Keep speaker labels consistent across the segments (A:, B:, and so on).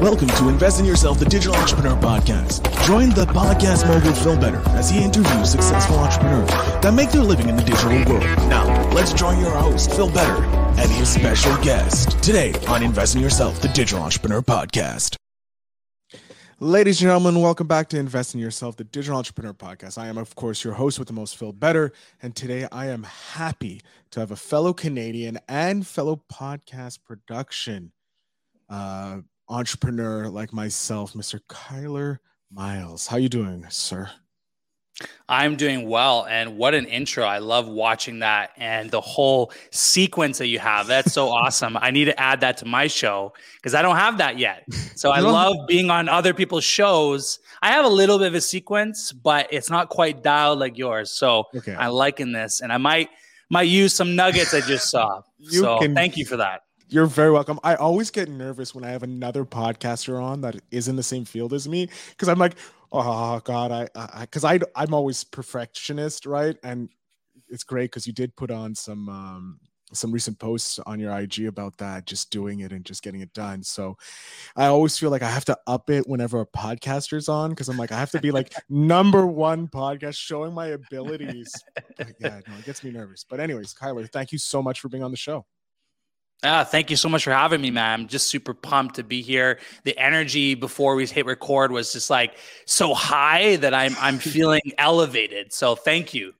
A: Welcome to Invest in Yourself, the Digital Entrepreneur Podcast. Join the podcast mogul Phil Better as he interviews successful entrepreneurs that make their living in the digital world. Now, let's join your host, Phil Better, and his special guest today on Invest in Yourself, the Digital Entrepreneur Podcast.
B: Ladies and gentlemen, welcome back to Invest in Yourself, the Digital Entrepreneur Podcast. I am, of course, your host with the most, Phil Better. And today I am happy to have a fellow Canadian and fellow podcast production uh, entrepreneur like myself, Mr. Kyler Miles. How you doing, sir?
C: I'm doing well. And what an intro. I love watching that and the whole sequence that you have. That's so awesome. I need to add that to my show because I don't have that yet. So I love being on other people's shows. I have a little bit of a sequence, but it's not quite dialed like yours. So okay. I liking this and I might might use some nuggets I just saw. You so can, thank you for that.
B: You're very welcome. I always get nervous when I have another podcaster on that is in the same field as me because I'm like, oh god, I because I, I I'm always perfectionist, right? And it's great because you did put on some um some recent posts on your IG about that, just doing it and just getting it done. So I always feel like I have to up it whenever a podcaster's on because I'm like, I have to be like number one podcast showing my abilities. But yeah, no, it gets me nervous. But, anyways, Kyler, thank you so much for being on the show.
C: Ah, thank you so much for having me, man. I'm just super pumped to be here. The energy before we hit record was just like so high that I'm I'm feeling elevated. So thank you.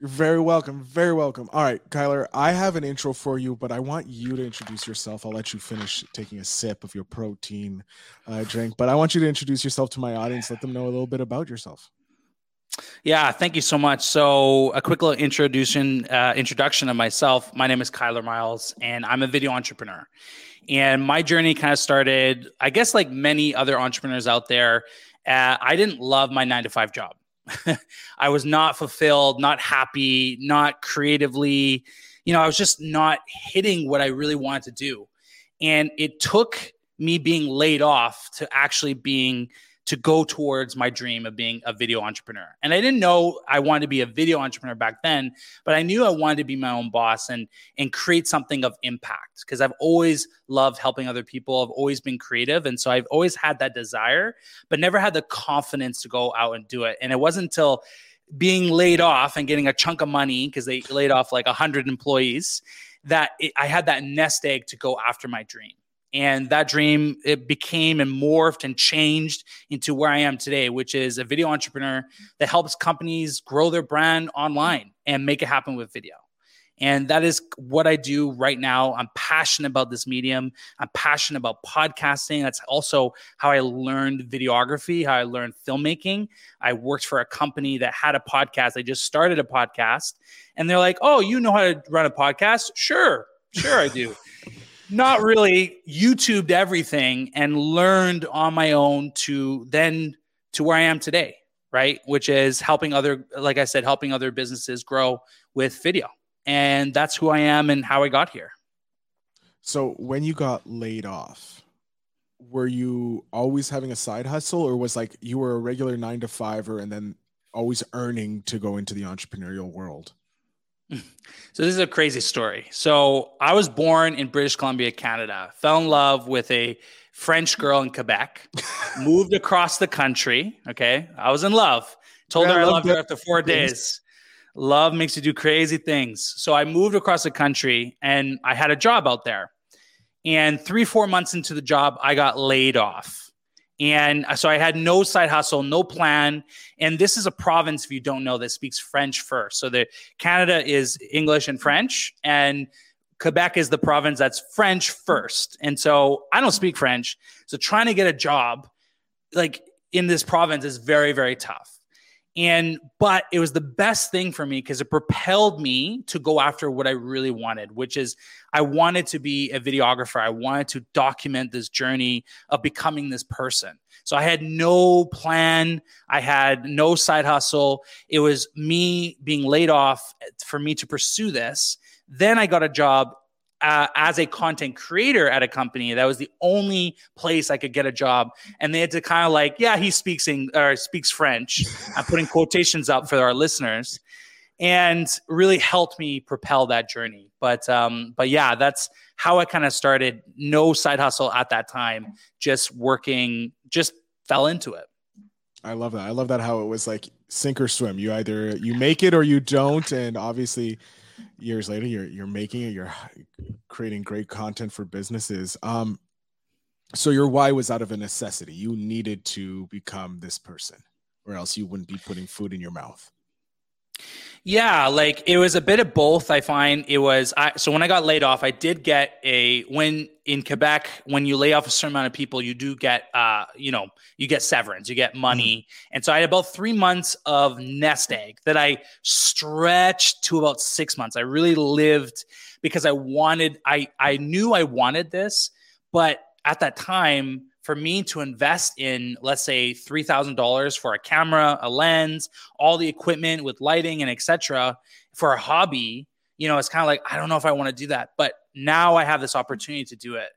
B: You're very welcome. Very welcome. All right, Kyler, I have an intro for you, but I want you to introduce yourself. I'll let you finish taking a sip of your protein uh, drink, but I want you to introduce yourself to my audience. Let them know a little bit about yourself.
C: Yeah, thank you so much. So, a quick little introduction uh, introduction of myself. My name is Kyler Miles, and I'm a video entrepreneur. And my journey kind of started, I guess, like many other entrepreneurs out there. Uh, I didn't love my nine to five job. I was not fulfilled, not happy, not creatively. You know, I was just not hitting what I really wanted to do. And it took me being laid off to actually being to go towards my dream of being a video entrepreneur. And I didn't know I wanted to be a video entrepreneur back then, but I knew I wanted to be my own boss and and create something of impact because I've always loved helping other people. I've always been creative and so I've always had that desire, but never had the confidence to go out and do it. And it wasn't until being laid off and getting a chunk of money because they laid off like 100 employees that it, I had that nest egg to go after my dream and that dream it became and morphed and changed into where i am today which is a video entrepreneur that helps companies grow their brand online and make it happen with video. And that is what i do right now. I'm passionate about this medium. I'm passionate about podcasting. That's also how i learned videography how i learned filmmaking. I worked for a company that had a podcast. I just started a podcast. And they're like oh you know how to run a podcast? Sure. Sure i do not really YouTubed everything and learned on my own to then to where I am today, right? Which is helping other, like I said, helping other businesses grow with video. And that's who I am and how I got here.
B: So when you got laid off, were you always having a side hustle or was like you were a regular nine to fiver and then always earning to go into the entrepreneurial world?
C: So this is a crazy story. So I was born in British Columbia, Canada. Fell in love with a French girl in Quebec. moved across the country. Okay, I was in love. Told yeah, her I, loved her after four things. days. Love makes you do crazy things. So I moved across the country and I had a job out there. And three, four months into the job, I got laid off. And uh, so I had no side hustle, no plan. And this is a province, if you don't know, that speaks French first. So the Canada is English and French, and Quebec is the province that's French first. And so I don't speak French. So trying to get a job like in this province is very, very tough. And but it was the best thing for me because it propelled me to go after what I really wanted, which is I wanted to be a videographer. I wanted to document this journey of becoming this person. So I had no plan, I had no side hustle. It was me being laid off eh, for me to pursue this. Then I got a job uh, as a content creator at a company. That was the only place I could get a job, and they had to kind of like, yeah, he speaks English or speaks French. I'm putting quotations up for our listeners, and really helped me propel that journey. But um, but yeah, that's how I kind of started. No side hustle at that time, just working, just fell into it.
B: I love that. I love that how it was like sink or swim. You either you make it or you don't, and obviously, years later, you're you're making it. You're creating great content for businesses. Um, so your why was out of a necessity. You needed to become this person, or else you wouldn't be putting food in your mouth.
C: Yeah, like it was a bit of both. I find it was I, so when I got laid off, I did get a when in Quebec when you lay off a certain amount of people, you do get uh you know you get severance, you get money, mm-hmm. and so I had about three months of nest egg that I stretched to about six months. I really lived because I wanted I I knew I wanted this, but at that time for me to invest in, let's say, three thousand dollars for a camera, a lens, all the equipment with lighting and etc. for a hobby, you know, it's kind of like I don't know if I want to do that. But now I have this opportunity to do it,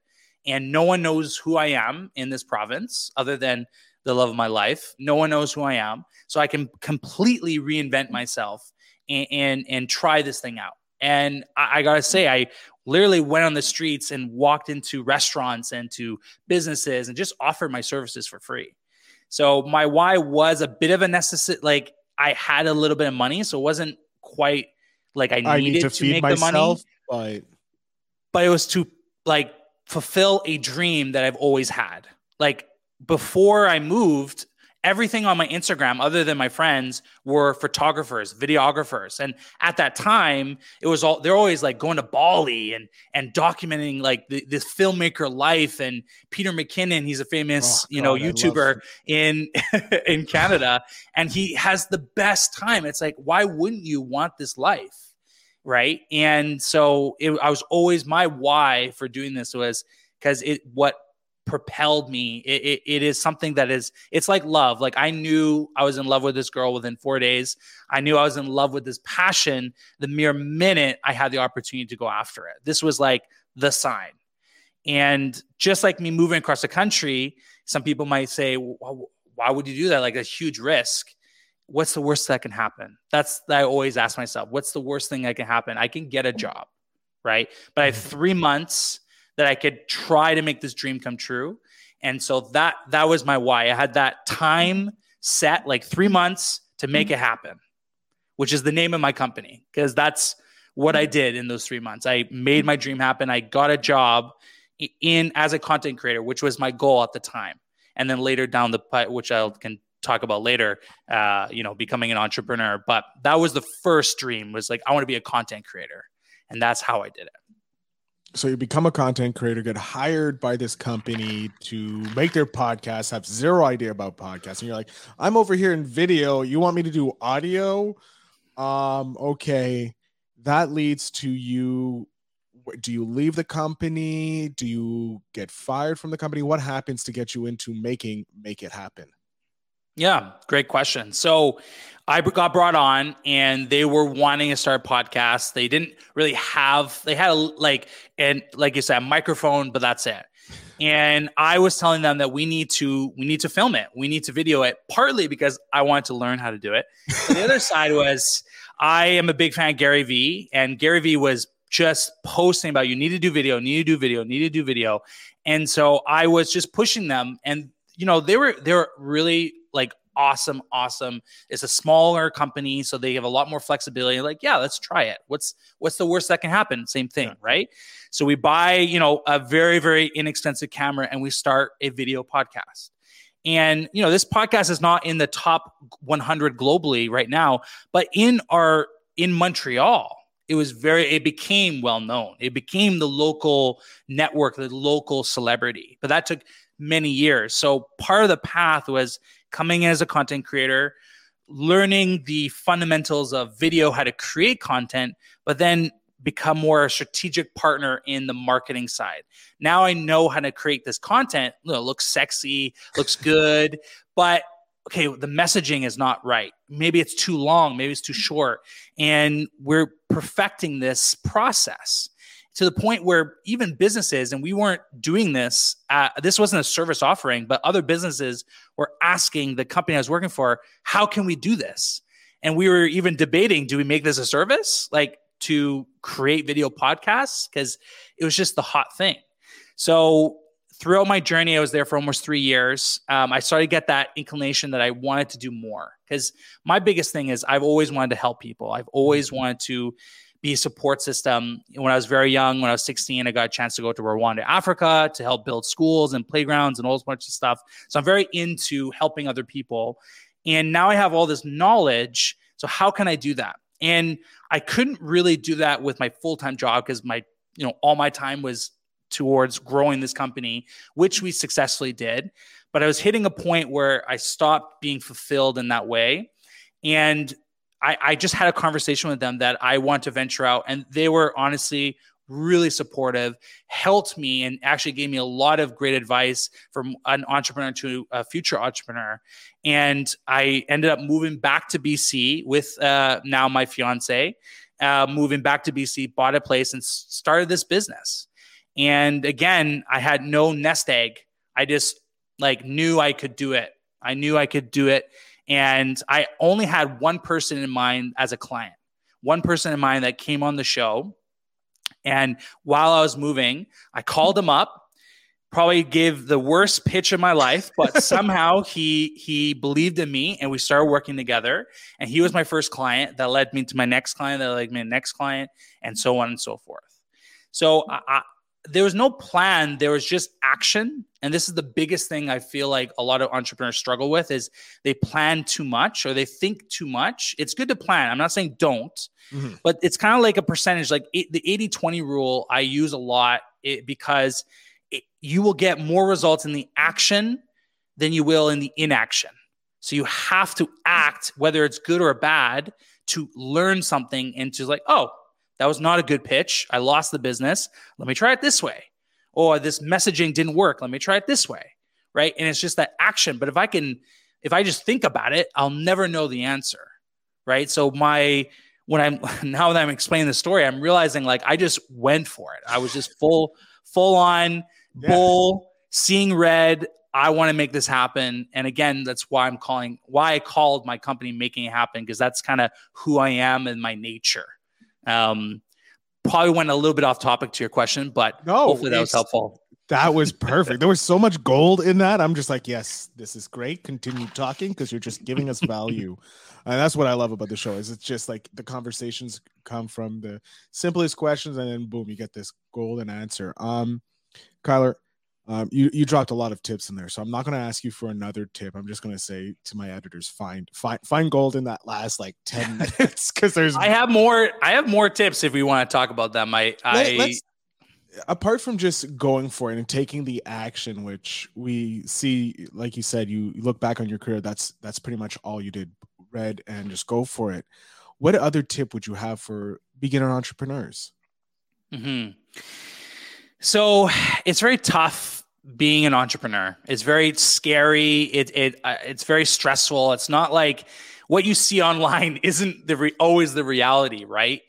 C: and no one knows who I am in this province other than the love of my life. No one knows who I am, so I can completely reinvent myself and and, and try this thing out. And I, I, gotta say, I literally went on the streets and walked into restaurants and to businesses and just offered my services for free. So my why was a bit of a necessity. Like I had a little bit of money, so it wasn't quite like I needed I need to, to make myself, the money. But but it was to like fulfill a dream that I've always had. Like before I moved, everything on my Instagram, other than my friends, were photographers, videographers. And at that time, it was all they're always like going to Bali and and documenting like the, this filmmaker life. And Peter McKinnon, he's a famous, oh, you know, YouTuber in in Canada, and he has the best time. It's like, why wouldn't you want this life? Right. And so it, I was always my why for doing this was because it what propelled me. It, it, it is something that is, it's like love. Like I knew I was in love with this girl within four days. I knew I was in love with this passion the mere minute I had the opportunity to go after it. This was like the sign. And just like me moving across the country, some people might say, why would you do that? Like a huge risk. What's the worst that can happen? That's I always ask myself. What's the worst thing that can happen? I can get a job, right? But I have mm-hmm. three months that I could try to make this dream come true. And so that that was my why. I had that time set, like three months to make it happen, which is the name of my company, because that's what I did in those three months. I made my dream happen. I got a job in as a content creator, which was my goal at the time. And then later down the pipe, which I can talk about later, uh, you know, becoming an entrepreneur. But that was the first dream was like, I want to be a content creator. And that's how I did it
B: so you become a content creator, get hired by this company to make their podcast, have zero idea about podcasts, and you're like, I'm over here in video. You want me to do audio? Um, okay. That leads to you. Do you leave the company? Do you get fired from the company? What happens to get you into making make it happen?
C: Yeah, great question. So I got brought on and they were wanting to start podcasts. They didn't really have, they had a, like, and like you said, a microphone, but that's it. And I was telling them that we need to, we need to film it. We need to video it partly because I wanted to learn how to do it. the other side was I am a big fan of Gary Vee and Gary Vee was just posting about you need to do video, need to do video, need to do video. And so I was just pushing them and you know, they were they were really like awesome, awesome. It's a smaller company, so they have a lot more flexibility. Like, yeah, let's try it. What's what's the worst that can happen? Same thing, yeah. right? So we buy, you know, a very, very inexpensive camera and we start a video podcast. And you know, this podcast is not in the top 100 globally right now, but in our in Montreal, it was very it became well known. It became the local network, the local celebrity. But that took many years. So part of the path was coming in as a content creator, learning the fundamentals of video, how to create content, but then become more a strategic partner in the marketing side. Now I know how to create this content. You know, looks sexy, looks good, but okay, the messaging is not right. Maybe it's too long, maybe it's too short. And we're perfecting this process to the point where even businesses, and we weren't doing this, uh, this wasn't a service offering, but other businesses were asking the company I was working for, how can we do this? And we were even debating, do we make this a service? Like, to create video podcasts because it was just the hot thing. So throughout my journey, I was there for almost three years. Um, I started to get that inclination that I wanted to do more because my biggest thing is I've always wanted to help people. I've always mm-hmm. wanted to be a support system. When I was very young, when I was 16, I got a chance to go to Rwanda, Africa to help build schools and playgrounds and all sorts of stuff. So I'm very into helping other people. And now I have all this knowledge. So how can I do that? And I couldn't really do that with my full-time job because my, you know, all my time was towards growing this company, which we successfully did. But I was hitting a point where I stopped being fulfilled in that way. And I, I just had a conversation with them that I want to venture out. And they were honestly really supportive, helped me, and actually gave me a lot of great advice from an entrepreneur to a future entrepreneur. And I ended up moving back to BC with uh, now my fiance, uh, moving back to BC, bought a place, and started this business. And again, I had no nest egg. I just like knew I could do it. I knew I could do it. And I only had one person in mind as a client, one person in mind that came on the show. And while I was moving, I called him up, probably gave the worst pitch of my life, but somehow he he believed in me and we started working together. And he was my first client that led me to my next client, that led me to my next client, and so on and so forth. So I, there was no plan there was just action. And this is the biggest thing i feel like a lot of entrepreneurs struggle with is they plan too much or they think too much. It's good to plan. I'm not saying don't mm-hmm. but it's kind of like a percentage. Like it, the 80-20 rule i use a lot it, because it, you will get more results in the action than you will in the inaction. So you have to act whether it's good or bad to learn something and to like oh that was not a good pitch. I lost the business. Let me try it this way. Or this messaging didn't work. Let me try it this way. Right. And it's just that action. But if I can, if I just think about it, I'll never know the answer. Right. So my, when I'm now that I'm explaining the story, I'm realizing like I just went for it. I was just full, full on yeah. bull, seeing red. I want to make this happen. And again, that's why I'm calling, why I called my company Making It Happen, because that's kind of who I am and my nature. Um, probably went a little bit off topic to your question, but no, hopefully that was helpful.
B: That was perfect. there was so much gold in that. I'm just like, yes, this is great. Continue talking because you're just giving us value. and that's what I love about the show is it's just like the conversations come from the simplest questions and then boom, you get this golden answer. Um, Kyler, um, you you dropped a lot of tips in there, so I'm not going to ask you for another tip. I'm just going to say to my editors, find find find gold in that last like ten minutes because there's.
C: I have more. I have more tips if we want to talk about them. I I.
B: Let's, apart from just going for it and taking the action which we see like you said you look back on your career that's that's pretty much all you did read and just go for it what other tip would you have for beginner entrepreneurs
C: mm-hmm. so it's very tough being an entrepreneur. It's very scary. It it uh, it's very stressful. It's not like what you see online isn't the re- always the reality, right?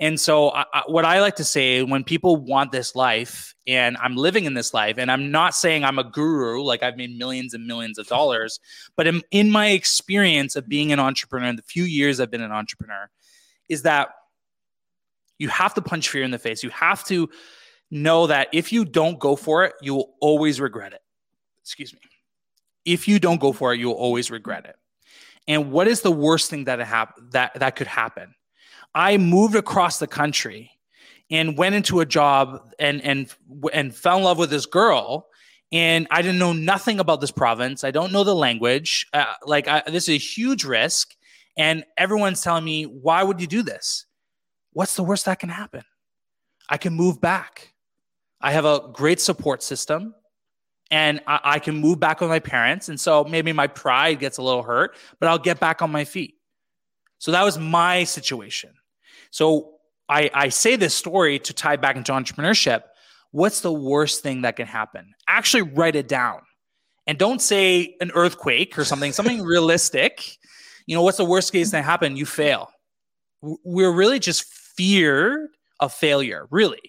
C: And so, I, I, what I like to say when people want this life, and I'm living in this life, and I'm not saying I'm a guru, like I've made millions and millions of dollars, but in, in my experience of being an entrepreneur, the few years I've been an entrepreneur, is that you have to punch fear in the face. You have to know that if you don't go for it, you will always regret it. Excuse me. If you don't go for it, you'll always regret it. And what is the worst thing that hap- that that could happen? I moved across the country and went into a job and and and fell in love with this girl and I didn't know nothing about this province. I don't know the language. Uh, like I, this is a huge risk, and everyone's telling me, "Why would you do this? What's the worst that can happen? I can move back. I have a great support system and I, I, can move back with my parents. And so maybe my pride gets a little hurt, but I'll get back on my feet. So that was my situation. So I, I say this story to tie back into entrepreneurship. What's the worst thing that can happen? Actually, write it down. And don't say an earthquake or something, something realistic. You know, what's the worst case that happened? You fail. We're really just fear of failure, really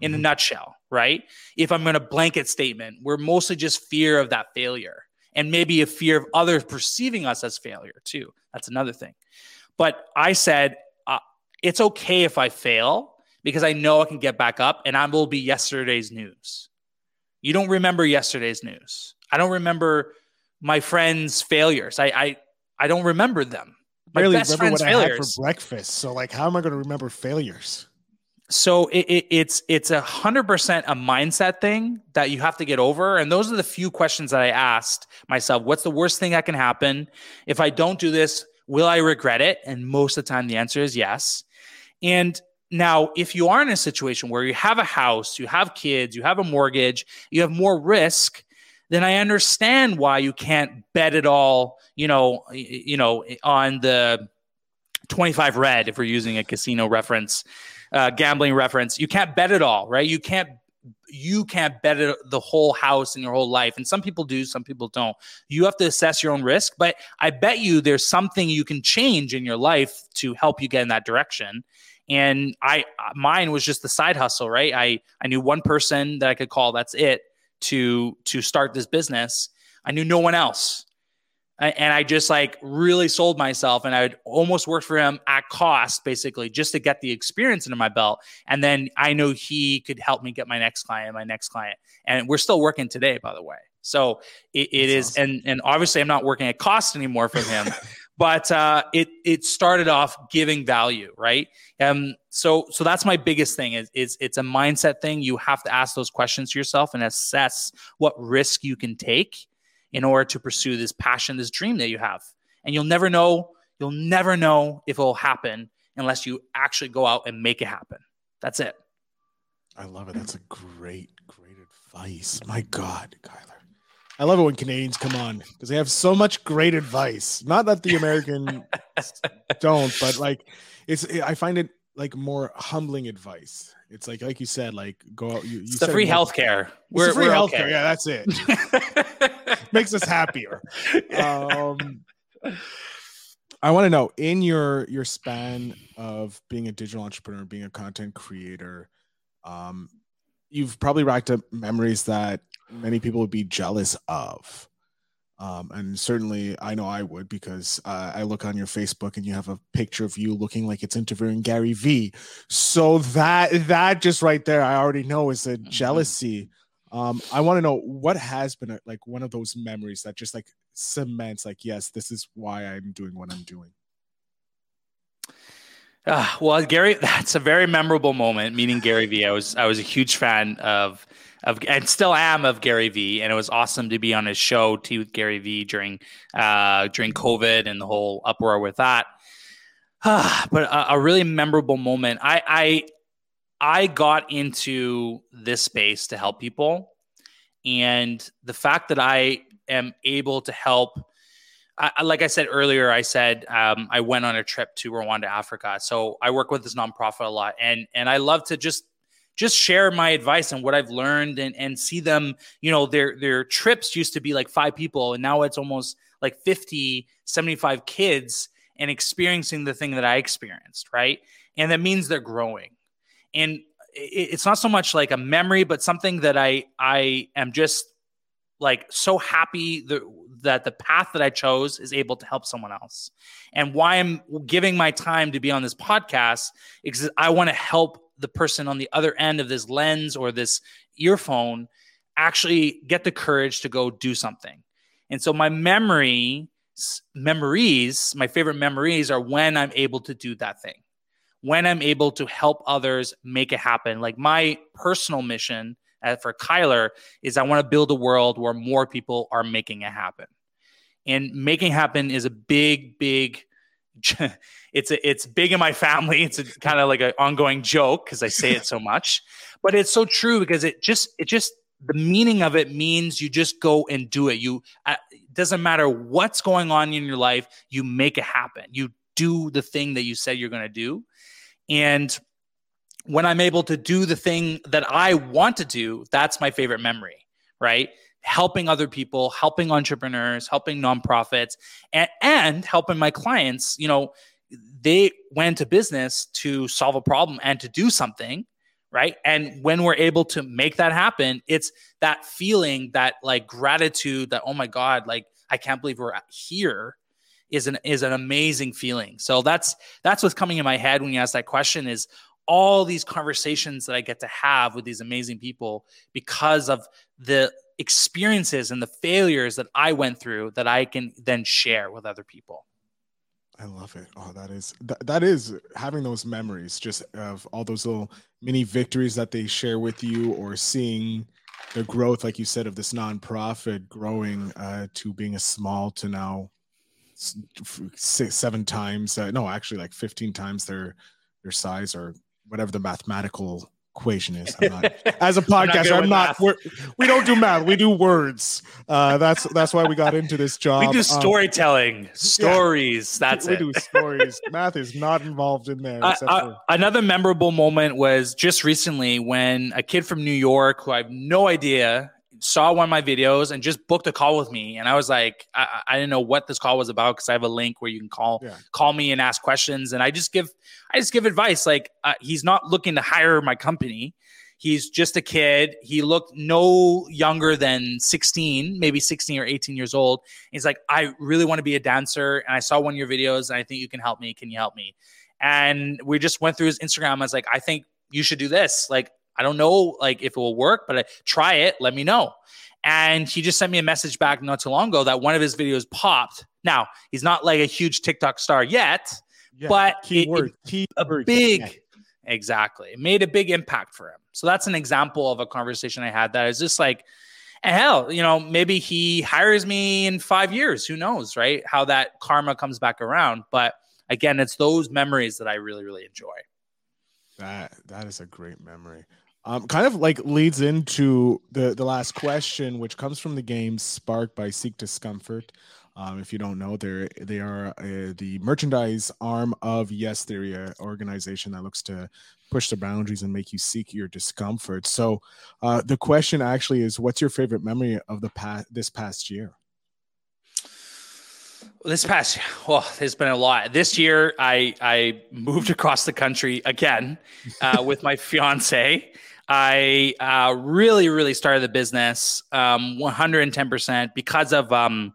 C: in a mm-hmm. nutshell, right? If I'm going to blanket statement, we're mostly just fear of that failure and maybe a fear of others perceiving us as failure too. That's another thing. But I said, uh, it's okay if I fail because I know I can get back up and I will be yesterday's news. You don't remember yesterday's news. I don't remember my friends' failures. I I, I don't remember them. My
B: barely
C: best
B: remember
C: friend's
B: what I had for breakfast. So like, how am I going to remember failures?
C: So it, it, it's it's a hundred percent a mindset thing that you have to get over. And those are the few questions that I asked myself. What's the worst thing that can happen? If I don't do this, will I regret it? And most of the time the answer is yes. And now, if you are in a situation where you have a house, you have kids, you have a mortgage, you have more risk, then I understand why you can't bet it all, you know, you know, on the 25 red if we're using a casino reference, uh, gambling reference. You can't bet it all, right? You can't you can't bet it, the whole house in your whole life. And some people do, some people don't. You have to assess your own risk, but I bet you there's something you can change in your life to help you get in that direction and i mine was just the side hustle right i i knew one person that i could call that's it to to start this business i knew no one else and i just like really sold myself and i would almost work for him at cost basically just to get the experience into my belt and then i know he could help me get my next client my next client and we're still working today by the way so it, it is, awesome. and and obviously i'm not working at cost anymore from him but uh, it it started off giving value, right? Um, so so that's my biggest thing is, is it's a mindset thing. You have to ask those questions to yourself and assess what risk you can take in order to pursue this passion, this dream that you have. And you'll never know, you'll never know if it will happen unless you actually go out and make it happen. That's it.
B: I love it. That's a great, great advice. My God, Kyler. I love it when Canadians come on because they have so much great advice. Not that the American don't, but like it's I find it like more humbling advice. It's like like you said, like go out. You, you
C: it's the free healthcare.
B: We're free healthcare. Okay. Yeah, that's it. Makes us happier. Um, I want to know in your your span of being a digital entrepreneur, being a content creator, um, you've probably racked up memories that many people would be jealous of. Um, and certainly I know I would because uh, I look on your Facebook and you have a picture of you looking like it's interviewing Gary Vee. So that that just right there, I already know is a mm-hmm. jealousy. Um, I want to know what has been a, like one of those memories that just like cements like yes, this is why I'm doing what I'm doing.
C: Uh, well, Gary, that's a very memorable moment. Meeting Gary Vee, I was I was a huge fan of of and still am of Gary Vee, and it was awesome to be on his show too with Gary Vee during uh, during COVID and the whole uproar with that. but a, a, really memorable moment. I, I I got into this space to help people, and the fact that I am able to help. I, like I said earlier, I said um, I went on a trip to Rwanda, Africa. So I work with this nonprofit a lot, and and I love to just just share my advice and what I've learned and, and see them, you know, their their trips used to be like five people and now it's almost like 50, 75 kids and experiencing the thing that I experienced, right? And that means they're growing. And it's not so much like a memory, but something that I I am just like so happy that that the path that I chose is able to help someone else. And why I'm giving my time to be on this podcast is I want to help the person on the other end of this lens or this earphone actually get the courage to go do something. And so my memory memories, my favorite memories are when I'm able to do that thing. When I'm able to help others make it happen. Like my personal mission uh, for Kyler is I want to build a world where more people are making it happen. And making happen is a big, big it's a, it's big in my family. It's kind of like an ongoing joke because I say it so much, but it's so true because it just it just the meaning of it means you just go and do it. You uh, it doesn't matter what's going on in your life, you make it happen. You do the thing that you said you're going to do, and when I'm able to do the thing that I want to do, that's my favorite memory, right? helping other people, helping entrepreneurs, helping nonprofits, and, and helping my clients. You know, they went to business to solve a problem and to do something, right? And when we're able to make that happen, it's that feeling, that like gratitude, that, oh my God, like, I can't believe we're here. Is an is an amazing feeling. So that's that's what's coming in my head when you ask that question is all these conversations that I get to have with these amazing people because of the experiences and the failures that I went through that I can then share with other people.
B: I love it. Oh, that is that, is having those memories just of all those little mini victories that they share with you or seeing the growth like you said of this nonprofit growing uh, to being a small to now six seven times uh, no actually like 15 times their their size or whatever the mathematical equation is. Not, as a podcaster, I'm not. I'm not we don't do math. We do words. Uh, that's that's why we got into this job.
C: We do um, storytelling, um, stories. Yeah, that's
B: we
C: it.
B: We do stories. math is not involved in there. Uh,
C: uh, another memorable moment was just recently when a kid from New York, who I have no idea saw one of my videos and just booked a call with me. And I was like, I, I didn't know what this call was about because I have a link where you can call yeah. call me and ask questions. And I just give I just give advice. Like uh, he's not looking to hire my company. He's just a kid. He looked no younger than 16, maybe 16 or 18 years old. He's like, I really want to be a dancer. And I saw one of your videos and I think you can help me. Can you help me? And we just went through his Instagram. I was like, I think you should do this. Like, I don't know like if it will work, but I, try it. Let me know. And he just sent me a message back not too long ago that one of his videos popped. Now he's not like a huge TikTok star yet, yeah, but keyword, it, it, a big, yeah. exactly, it made a big impact for him. So that's an example of a conversation I had that is just like, and hell, you know, maybe he hires me in five years. Who knows, right? How that karma comes back around. But again, it's those memories that I really, really enjoy.
B: That that is a great memory um, kind of like leads into the the last question, which comes from the game Spark by Seek Discomfort. Um, if you don't know, they're they are uh, the merchandise arm of Yes Theory, an organization that looks to push the boundaries and make you seek your discomfort. So, uh, the question actually is, what's your favorite memory of the past this past year?
C: This past well, there's been a lot. This year, I I moved across the country again uh, with my fiance. I uh, really, really started the business um, 110% because of um,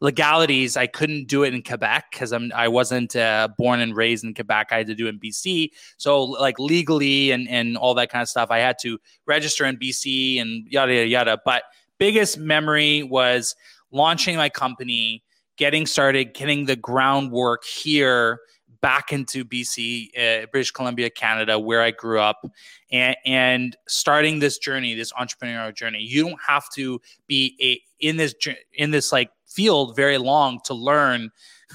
C: legalities. I couldn't do it in Quebec because I'm I wasn't uh, born and raised in Quebec. I had to do it in BC. So like legally and and all that kind of stuff, I had to register in BC and yada yada yada. But biggest memory was launching my company, getting started, getting the groundwork here back into BC, uh, British Columbia, Canada, where I grew up, and, and starting this journey, this entrepreneurial journey. You don't have to be a, in this in this like field very long to learn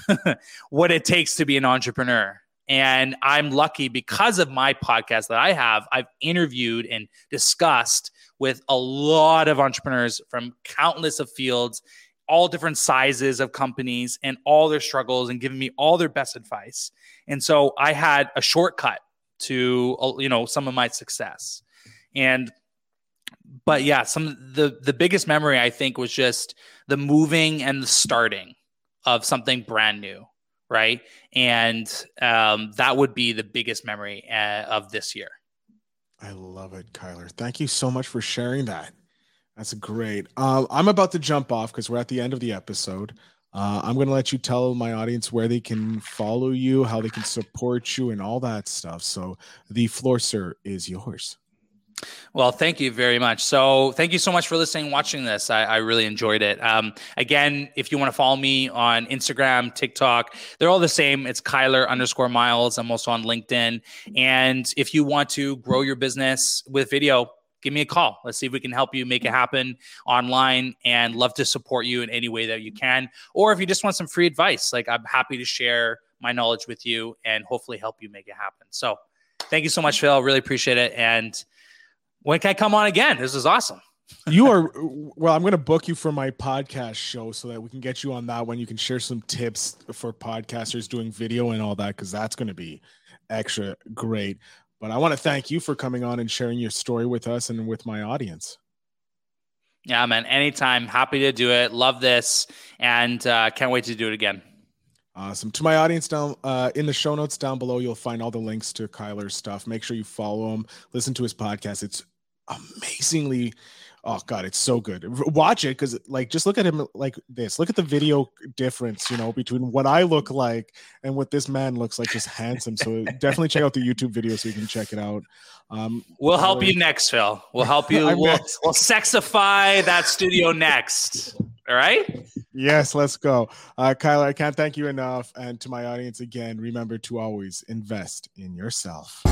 C: what it takes to be an entrepreneur. And I'm lucky because of my podcast that I have. I've interviewed and discussed with a lot of entrepreneurs from countless of fields all different sizes of companies and all their struggles and giving me all their best advice. And so I had a shortcut to uh, you know some of my success. And but yeah, some the the biggest memory I think was just the moving and the starting of something brand new, right? And um, that would be the biggest memory uh, of this year.
B: I love it, Kyler. Thank you so much for sharing that. That's great. Uh, I'm about to jump off because we're at the end of the episode. Uh, I'm going to let you tell my audience where they can follow you, how they can support you, and all that stuff. So the floor, sir, is yours.
C: Well, thank you very much. So, thank you so much for listening, watching this. I, I really enjoyed it. Um, again, if you want to follow me on Instagram, TikTok, they're all the same. It's Kyler underscore Miles. I'm also on LinkedIn. And if you want to grow your business with video, give me a call. Let's see if we can help you make it happen online and love to support you in any way that you can. Or if you just want some free advice, like I'm happy to share my knowledge with you and hopefully help you make it happen. So thank you so much, Phil. Really appreciate it. And when can I come on again? This is awesome.
B: you are well i'm going to book you for my podcast show so that we can get you on that one you can share some tips for podcasters doing video and all that because that's going to be extra great but I want to thank you for coming on and sharing your story with us and with my audience.
C: Yeah, man. Anytime. Happy to do it. Love this. And uh, can't wait to do it again.
B: Awesome. To my audience down uh, in the show notes down below, you'll find all the links to Kyler's stuff. Make sure you follow him, listen to his podcast. It's amazingly Oh god, it's so good. Watch it because like just look at him like this. Look at the video difference, you know, between what I look like and what this man looks like. Just handsome. So definitely check out the YouTube video so you can check it out. Um,
C: we'll help you next, Phil. We'll help you. we'll, we'll sexify that studio next. All right.
B: Yes, let's go. Uh, Kyler, I can't thank you enough. And to my audience again, remember to always invest in yourself.